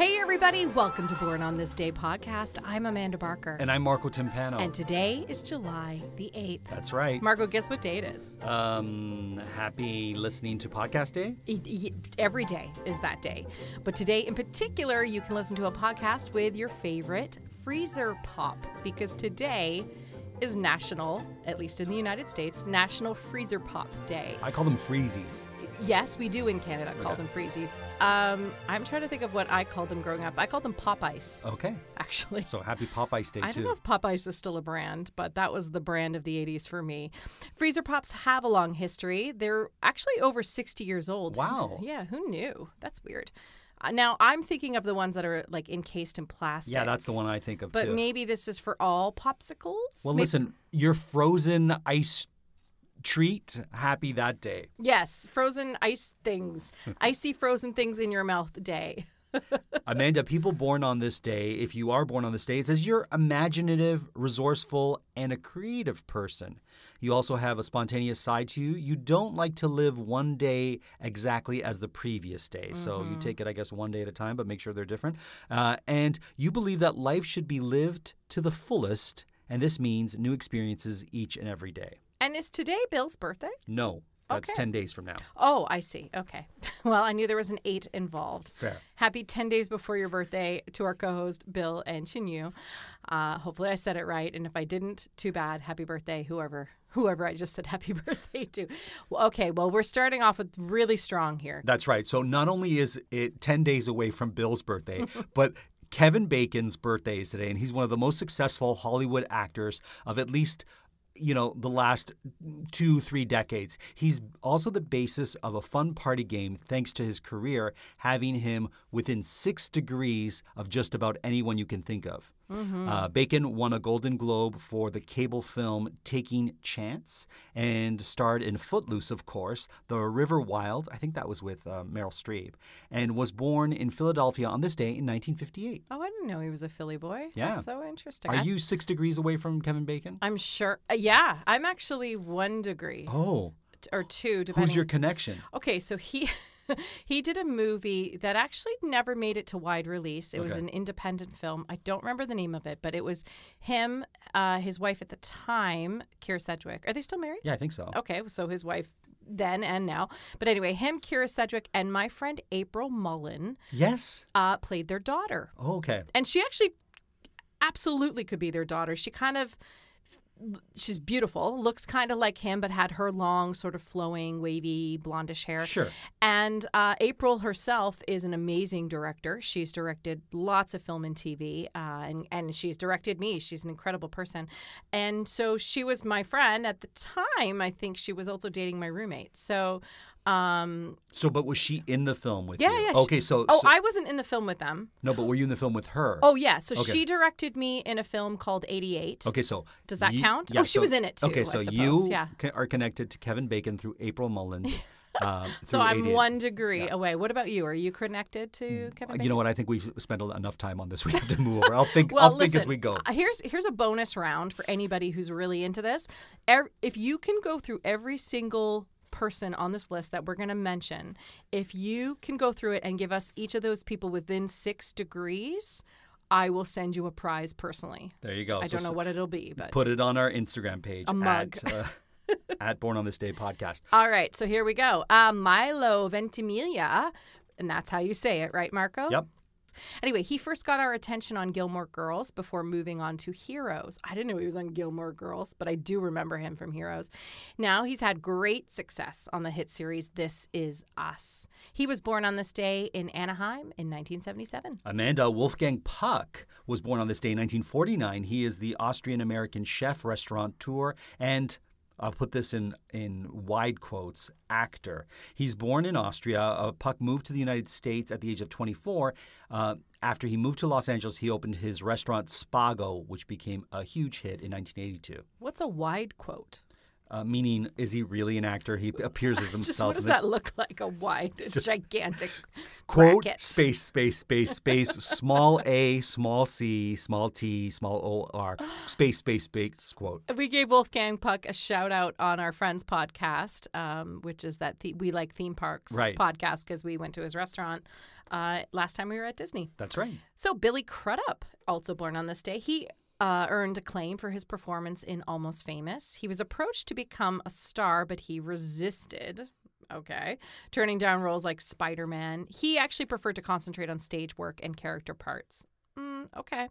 Hey, everybody, welcome to Born on This Day podcast. I'm Amanda Barker. And I'm Marco Timpano. And today is July the 8th. That's right. Marco, guess what day it is? Um, happy listening to podcast day? Every day is that day. But today in particular, you can listen to a podcast with your favorite freezer pop because today is National, at least in the United States, National Freezer Pop Day. I call them freezies. Yes, we do in Canada call them freezies. Um, I'm trying to think of what I called them growing up. I called them Pop Ice, Okay. actually. So happy Pop Ice Day I too. I don't know if Pop Ice is still a brand, but that was the brand of the 80s for me. Freezer Pops have a long history. They're actually over 60 years old. Wow. Yeah, who knew? That's weird. Now, I'm thinking of the ones that are like encased in plastic. yeah, that's the one I think of But too. maybe this is for all popsicles? well, Maybe- listen, your frozen ice treat, happy that day. Yes, frozen ice things. Icy frozen things in your mouth day. Amanda, people born on this day, if you are born on this day, it says you're imaginative, resourceful, and a creative person. You also have a spontaneous side to you. You don't like to live one day exactly as the previous day. So you take it, I guess, one day at a time, but make sure they're different. Uh, and you believe that life should be lived to the fullest, and this means new experiences each and every day. And is today Bill's birthday? No, that's Okay. 10 days from now. Oh, I see. Okay. Well, I knew there was an eight involved. Fair. Happy 10 days before your birthday to our co host, Bill and Chinyu. Uh, hopefully, I said it right. And if I didn't, too bad. Happy birthday, whoever. Whoever I just said happy birthday to. Well, okay, well, we're starting off with really strong here. That's right. So not only is it 10 days away from Bill's birthday, but Kevin Bacon's birthday is today, and he's one of the most successful Hollywood actors of at least you know the last two three decades. He's also the basis of a fun party game thanks to his career having him within six degrees of just about anyone you can think of uh, bacon won a golden globe for the cable film taking chance and starred in footloose of course the river wild i think that was with uh, meryl streep and was born in philadelphia on this day in 1958 Oh, I didn't know he was a Philly boy. Yeah. That's so interesting. are I- you six degrees away from kevin bacon I'm sure. uh, yeah, I'm actually one degree oh or two, depending. who's your connection Okay, so he he did a movie that actually never made it to wide release. It was an independent film. I don't remember the name of it, but it was him, uh, his wife at the time, Kyra Sedgwick. Are they still married? yeah i think so Okay, so his wife then and now. But anyway, him, Kyra Sedgwick, and my friend April Mullen yes uh, played their daughter. oh, okay And she actually absolutely could be their daughter. She kind of she's beautiful, looks kind of like him, but had her long, sort of flowing, wavy, blondish hair. Sure. And uh, April herself is an amazing director. She's directed lots of film and TV, uh, and and she's directed me. She's an incredible person, and so she was my friend at the time. I think she was also dating my roommate. So. Um, So, but was she in the film with yeah, you? yeah. she- Okay, so, oh, so- I wasn't in the film with them. no, but were you in the film with her? Oh, yeah. So Okay. she directed me in a film called 88. Okay, so Does that you- count? Yeah, Oh, she so- was in it too, Okay, so you yeah. are connected to Kevin Bacon through April Mullins. um, So I'm 88. one degree away. What about you? Are you connected to Kevin? Uh, Bacon? You know what? I think we've spent enough time on this. We have to move over. I'll think. Well, I'll think listen, as we go. uh, Here's here's a bonus round for anybody who's really into this. If you can go through every single person on this list that we're going to mention, if you can go through it and give us each of those people within six degrees, I will send you a prize personally. There you go. I So don't know what it'll be, but Put it on our Instagram page. A mug. At, uh, at Born on This Day podcast. all right. So here we go. Uh, Milo Ventimiglia, and that's how you say it, right, Marco? Yep. Anyway, he first got our attention on Gilmore Girls before moving on to Heroes. I didn't know he was on Gilmore Girls, but I do remember him from Heroes. Now he's had great success on the hit series This Is Us. He was born on this day in Anaheim in 1977. Amanda Wolfgang Puck was born on this day in 1949. He is the Austrian American chef, restaurateur, and I'll put this in, in wide quotes, actor. He's born in Austria. Uh, Puck moved to the United States at the age of 24. Uh, after he moved to Los Angeles, he opened his restaurant Spago, which became a huge hit in 1982. What's a wide quote? Uh, meaning is he really an actor? He appears as himself. Just what does that look like? A wide, gigantic Quote bracket. space space space space small a small c small t small o r space space space quote. We gave Wolfgang Puck a shout out on our friend's podcast, um, which is that the- we like theme parks Right. podcast because we went to his restaurant uh, last time we were at Disney. That's right. So Billy Crudup, also born on this day, he uh, earned acclaim for his performance in Almost Famous. He was approached to become a star, but he resisted. Okay, turning down roles like Spider Man. He actually preferred to concentrate on stage work and character parts. Okay.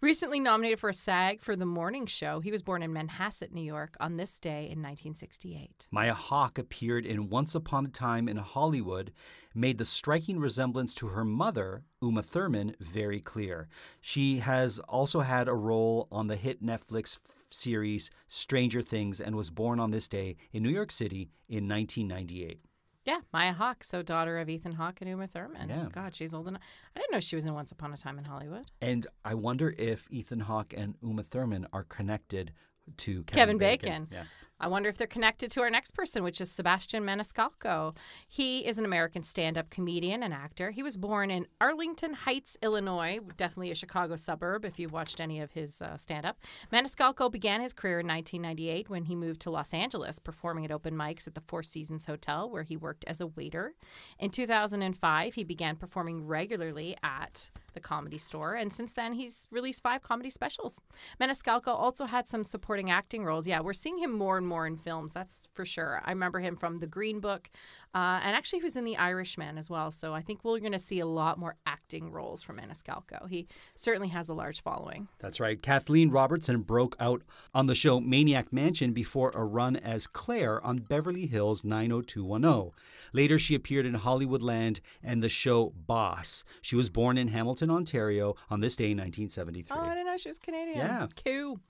Recently nominated for a SAG for The Morning Show, he was born in Manhasset, New York, on this day in 1968. Maya Hawke appeared in Once Upon a Time in Hollywood, made the striking resemblance to her mother, Uma Thurman, very clear. She has also had a role on the hit Netflix f- series Stranger Things and was born on this day in New York City in 1998. Yeah, Maya Hawke, so daughter of Ethan Hawke and Uma Thurman. Yeah. God, she's old enough. I didn't know she was in Once Upon a Time in Hollywood. And I wonder if Ethan Hawke and Uma Thurman are connected to Kevin, Kevin Bacon. Yeah. I wonder if they're connected to our next person, which is Sebastian Maniscalco. He is an American stand up comedian and actor. He was born in Arlington Heights, Illinois, definitely a Chicago suburb if you've watched any of his uh, stand up. Maniscalco began his career in 1998 when he moved to Los Angeles, performing at open mics at the Four Seasons Hotel, where he worked as a waiter. In 2005, he began performing regularly at the comedy store, and since then, he's released five comedy specials. Maniscalco also had some supporting acting roles. Yeah, we're seeing him more and more in films, that's for sure. I remember him from The Green Book, uh, and actually, he was in The Irishman as well. So I think we're going to see a lot more acting roles from Maniscalco. He certainly has a large following. That's right. Kathleen Robertson broke out on the show Maniac Mansion before a run as Claire on Beverly Hills 90210. Later, she appeared in Hollywoodland and the show Boss. She was born in Hamilton, Ontario on this day in 1973. Oh, I didn't know she was Canadian. Yeah. Cool.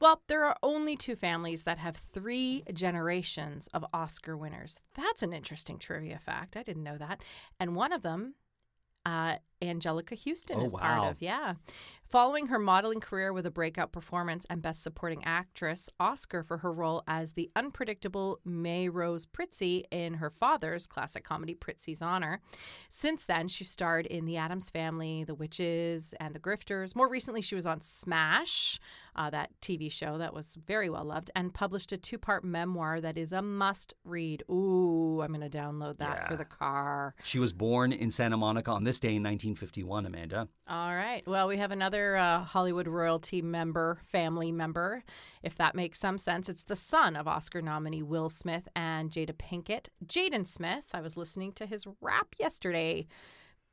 Well, there are only two families that have three generations of Oscar winners. That's an interesting trivia fact. I didn't know that. And one of them, uh, Anjelica Huston Oh, is part of. Yeah. Following her modeling career with a breakout performance and Best Supporting Actress Oscar for her role as the unpredictable Maerose Prizzi in her father's classic comedy Prizzi's Honor. Since then, she starred in The Addams Family, The Witches, and The Grifters. More recently, she was on Smash, uh, that TV show that was very well loved, and published a two part memoir that is a must read. Ooh, I'm going to download that for the car. She was born in Santa Monica on this day in 1951, Amanda. All right. Well, we have another uh, Hollywood royalty member, family member, if that makes some sense. It's the son of Oscar nominee Will Smith and Jada Pinkett, Jaden Smith. I was listening to his rap yesterday.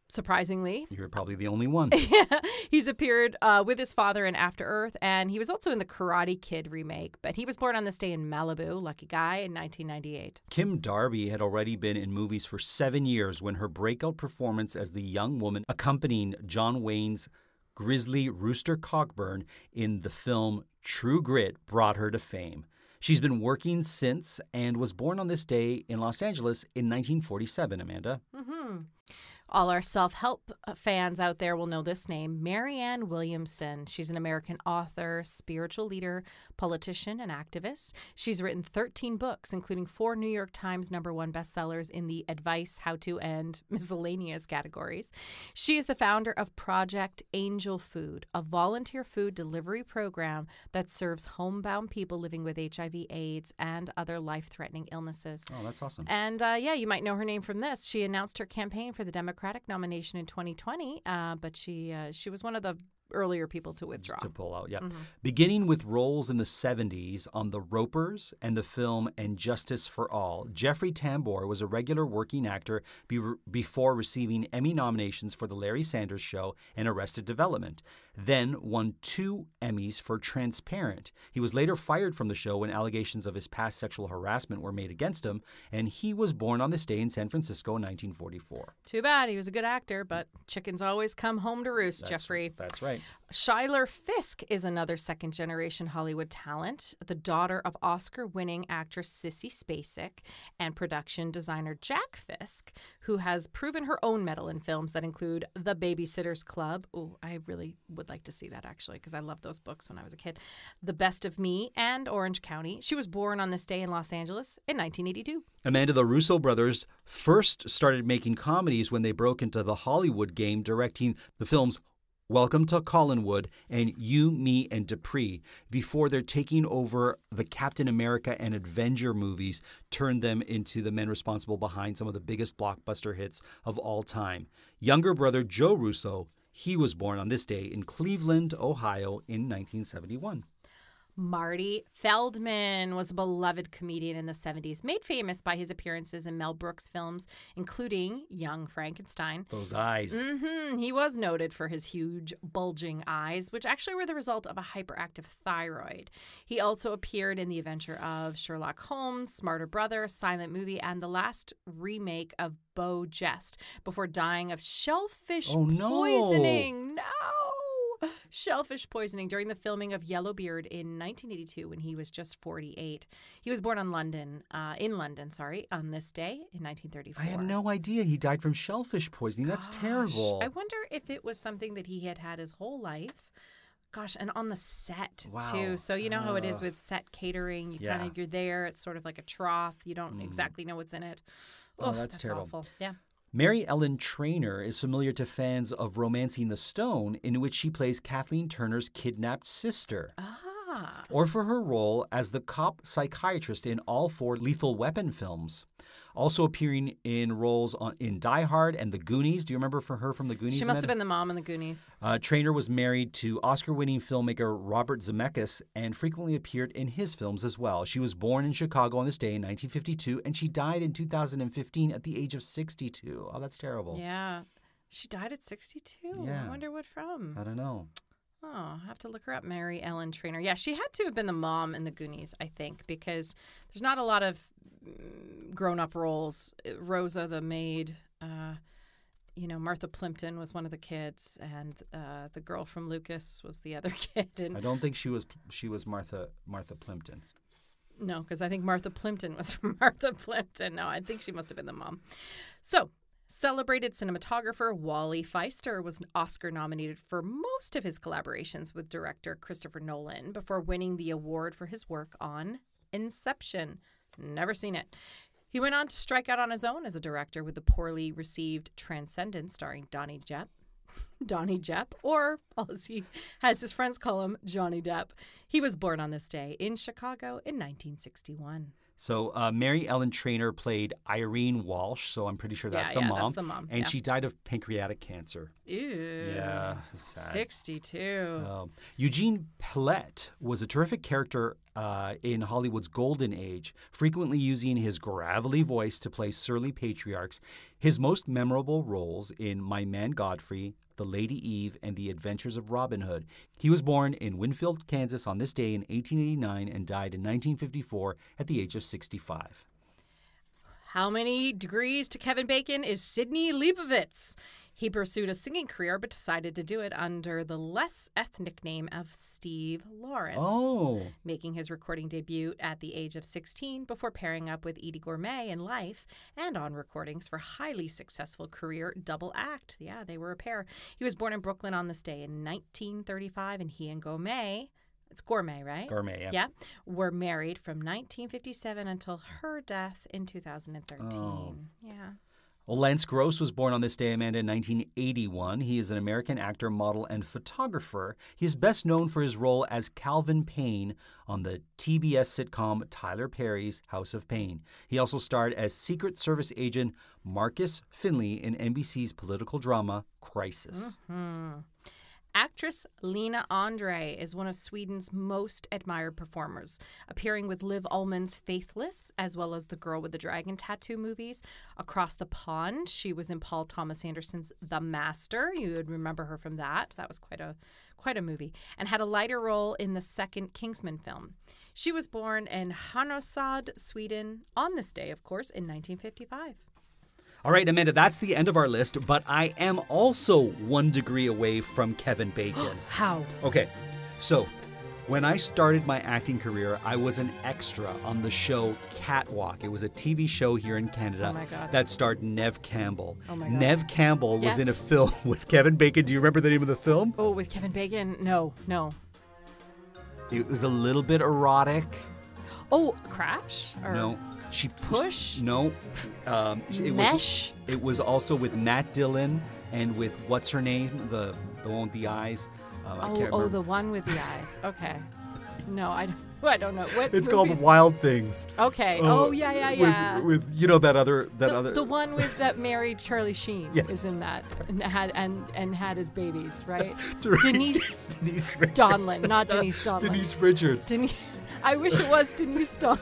Surprisingly, You're probably the only one. he's appeared uh, with his father in After Earth, and he was also in the Karate Kid remake. But he was born on this day in Malibu, lucky guy, in 1998. Kim Darby had already been in movies for seven years when her breakout performance as the young woman accompanying John Wayne's Grizzly Rooster Cogburn in the film True Grit brought her to fame. She's been working since and was born on this day in Los Angeles in 1947, Amanda. hmm All our self help fans out there will know this name Marianne Williamson. She's an American author, spiritual leader, politician, and activist. She's written 13 books, including four New York Times number one bestsellers in the advice, how to, and miscellaneous categories. She is the founder of Project Angel Food, a volunteer food delivery program that serves homebound people living with HIV, AIDS, and other life threatening illnesses. Oh, that's awesome. And uh, yeah, you might know her name from this. She announced her campaign for the Democratic nomination in 2020, uh, but she uh, she was one of the earlier people to withdraw. To pull out, yeah. Mhm. Beginning with roles in the 70s on The Ropers and the film And Justice for All, Jeffrey Tambor was a regular working actor be- before receiving Emmy nominations for The Larry Sanders Show and Arrested Development. Then won two Emmys for Transparent. He was later fired from the show when allegations of his past sexual harassment were made against him, and he was born on this day in San Francisco in 1944. Too bad he was a good actor, but chickens always come home to roost, That's- Jeffrey. That's right. Right. Schuyler Fisk is another second generation Hollywood talent, the daughter of Oscar winning actress Sissy Spacek and production designer Jack Fisk, who has proven her own mettle in films that include The Babysitter's Club. Oh, I really would like to see that actually because I loved those books when I was a kid. The Best of Me and Orange County. She was born on this day in Los Angeles in 1982. Amanda, the Russo brothers first started making comedies when they broke into the Hollywood game, directing the films Welcome to Collinwood and You, Me, and Dupree before they're taking over the Captain America and Avenger movies, turned them into the men responsible behind some of the biggest blockbuster hits of all time. Younger brother Joe Russo, he was born on this day in Cleveland, Ohio in 1971. Marty Feldman was a beloved comedian in the 70s, made famous by his appearances in Mel Brooks films, including Young Frankenstein. Those eyes. hmm He was noted for his huge, bulging eyes, which actually were the result of a hyperactive thyroid. He also appeared in the adventure of Sherlock Holmes, Smarter Brother, Silent Movie, and the last remake of Beau Geste before dying of shellfish Oh, no. poisoning. No! Shellfish poisoning during the filming of Yellowbeard in 1982 when he was just 48. He was born on London, uh, in London, sorry, on this day in 1934. I had no idea he died from shellfish poisoning. That's terrible. I wonder if it was something that he had had his whole life. Gosh, and on the set Wow. too. So you know how it is with set catering. You kind Yeah. Mm. of you're there. It's sort of like a trough. You don't exactly know what's in it. Oh, Ugh, that's terrible. Awful. Yeah. Mary Ellen Trainor is familiar to fans of Romancing the Stone, in which she plays Kathleen Turner's kidnapped sister, Ah. or for her role as the cop psychiatrist in all four Lethal Weapon films. Also appearing in roles on, in Die Hard and The Goonies. Do you remember for her from The Goonies? She must have been the mom in the Goonies. Uh, Trainor was married to Oscar winning filmmaker Robert Zemeckis and frequently appeared in his films as well. She was born in Chicago on this day in 1952 and she died in 2015 at the age of 62. Oh, that's terrible. Yeah. She died at 62. Yeah. I wonder what from. I don't know. Oh, I'll have to look her up. Mary Ellen Trainor. Yeah, she had to have been the mom in the Goonies, I think, because there's not a lot of grown up roles. Uh, Rosa, the maid, uh, you know, Martha Plimpton was one of the kids, and uh, the girl from Lucas was the other kid. I don't think she was she was Martha Martha Plimpton. no, because I think Martha Plimpton was from Martha Plimpton. No, I think she must have been the mom. So, celebrated cinematographer Wally Pfister was Oscar nominated for most of his collaborations with director Christopher Nolan before winning the award for his work on Inception. Never seen it. He went on to strike out on his own as a director with the poorly received Transcendence starring Donnie Depp. Donnie Depp, or as he has his friends call him, Johnny Depp. He was born on this day in Chicago in 1961. So uh, Mary Ellen Trainor played Irene Walsh. So I'm pretty sure that's yeah, the yeah, mom. that's the mom. and yeah. she died of pancreatic cancer. Ew. Yeah, sad. 62. Um, Eugene Pallette was a terrific character uh, in Hollywood's golden age, frequently using his gravelly voice to play surly patriarchs. His most memorable roles in My Man Godfrey, The Lady Eve, and The Adventures of Robin Hood. He was born in Winfield, Kansas on this day in 1889 and died in 1954 at the age of 65. How many degrees to Kevin Bacon is Sidney Liebowitz? He pursued a singing career but decided to do it under the less ethnic name of Steve Lawrence. Oh, making his recording debut at the age of 16 before pairing up with Eydie Gormé in life and on recordings for highly successful career Double Act. Yeah, they were a pair. He was born in Brooklyn on this day in 1935, and he and Gormé, it's Gourmet, right? gourmet. Yeah. yeah, were married from 1957 until her death in 2013. Oh. Yeah. Well, Lance Gross was born on this day, Amanda, in 1981. He is an American actor, model, and photographer. He is best known for his role as Calvin Payne on the TBS sitcom Tyler Perry's House of Payne. He also starred as Secret Service agent Marcus Finley in NBC's political drama Crisis. Hmm. Actress Lena Endre is one of Sweden's most admired performers, appearing with Liv Ullmann's Faithless, as well as the Girl with the Dragon Tattoo movies. Across the pond, she was in Paul Thomas Anderson's The Master. You would remember her from that. That was quite a quite a movie, and had a lighter role in the second Kingsman film. She was born in Härnösand, Sweden, on this day, of course, in 1955. All right, Amanda, that's the end of our list, but I am also one degree away from Kevin Bacon. How? Okay, so when I started my acting career, I was an extra on the show Catwalk. It was a TV show here in Canada Oh my God. that starred Neve Campbell. Oh my God. Neve Campbell was in a film with Kevin Bacon. Do you remember the name of the film? Oh, with Kevin Bacon? No, no. It was a little bit erotic. Oh, Crash? Or No, she Push? No, um, it Mesh? was. It was also with Matt Dillon and with what's her name, the the one with the eyes. Uh, I Oh, can't oh, the one with the eyes. Okay. No, I, don't- I don't know. What It's called Wild Things. Okay. Uh, oh, yeah, yeah, yeah. With, you know that other that the, other the one with that married Charlie Sheen Yes. is in that and had and and had his babies, right? Right. Denise Denise Richards. Donlon, not Denise Donlon. Denise Richards. Denise. I wish it was Denise Donlon.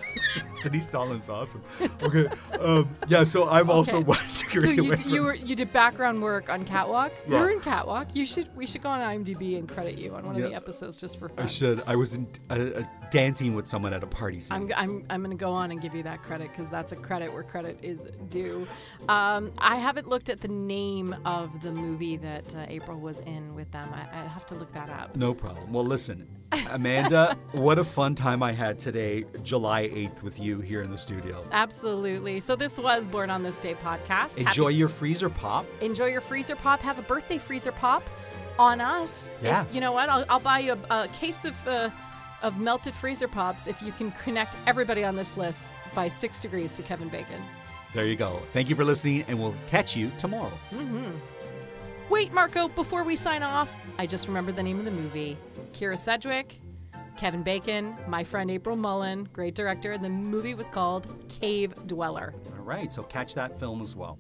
Denise Donlon's awesome. Okay. Um, yeah. So I'm also Okay. one degree So you d- you were you did background work on Catwalk. Yeah. You're in Catwalk. You should we should go on IMDb and credit you on one of the episodes just for fun. I should. I was in, uh, uh, dancing with someone at a party scene. I'm, I'm, I'm going to go on and give you that credit because that's a credit where credit is due. Um, I haven't looked at the name of the movie that uh, April was in with them. I, I have to look that up. No problem. Well, listen, Amanda, what a fun time I had today, July 8th, with you here in the studio. Absolutely. So this was Born on This Day podcast. Happy- Enjoy your freezer pop. enjoy your freezer pop. Have a birthday freezer pop on us. If- Yeah. you know what? I'll, I'll buy you a, a case of uh, of melted freezer pops if you can connect everybody on this list by six degrees to Kevin Bacon. There you go. Thank you for listening, and we'll catch you tomorrow. Wait, Marco, before we sign off, I just remembered the name of the movie. Kyra Sedgwick, Kevin Bacon, my friend April Mullen, great director. The movie was called Cave Dweller. All right, so catch that film as well.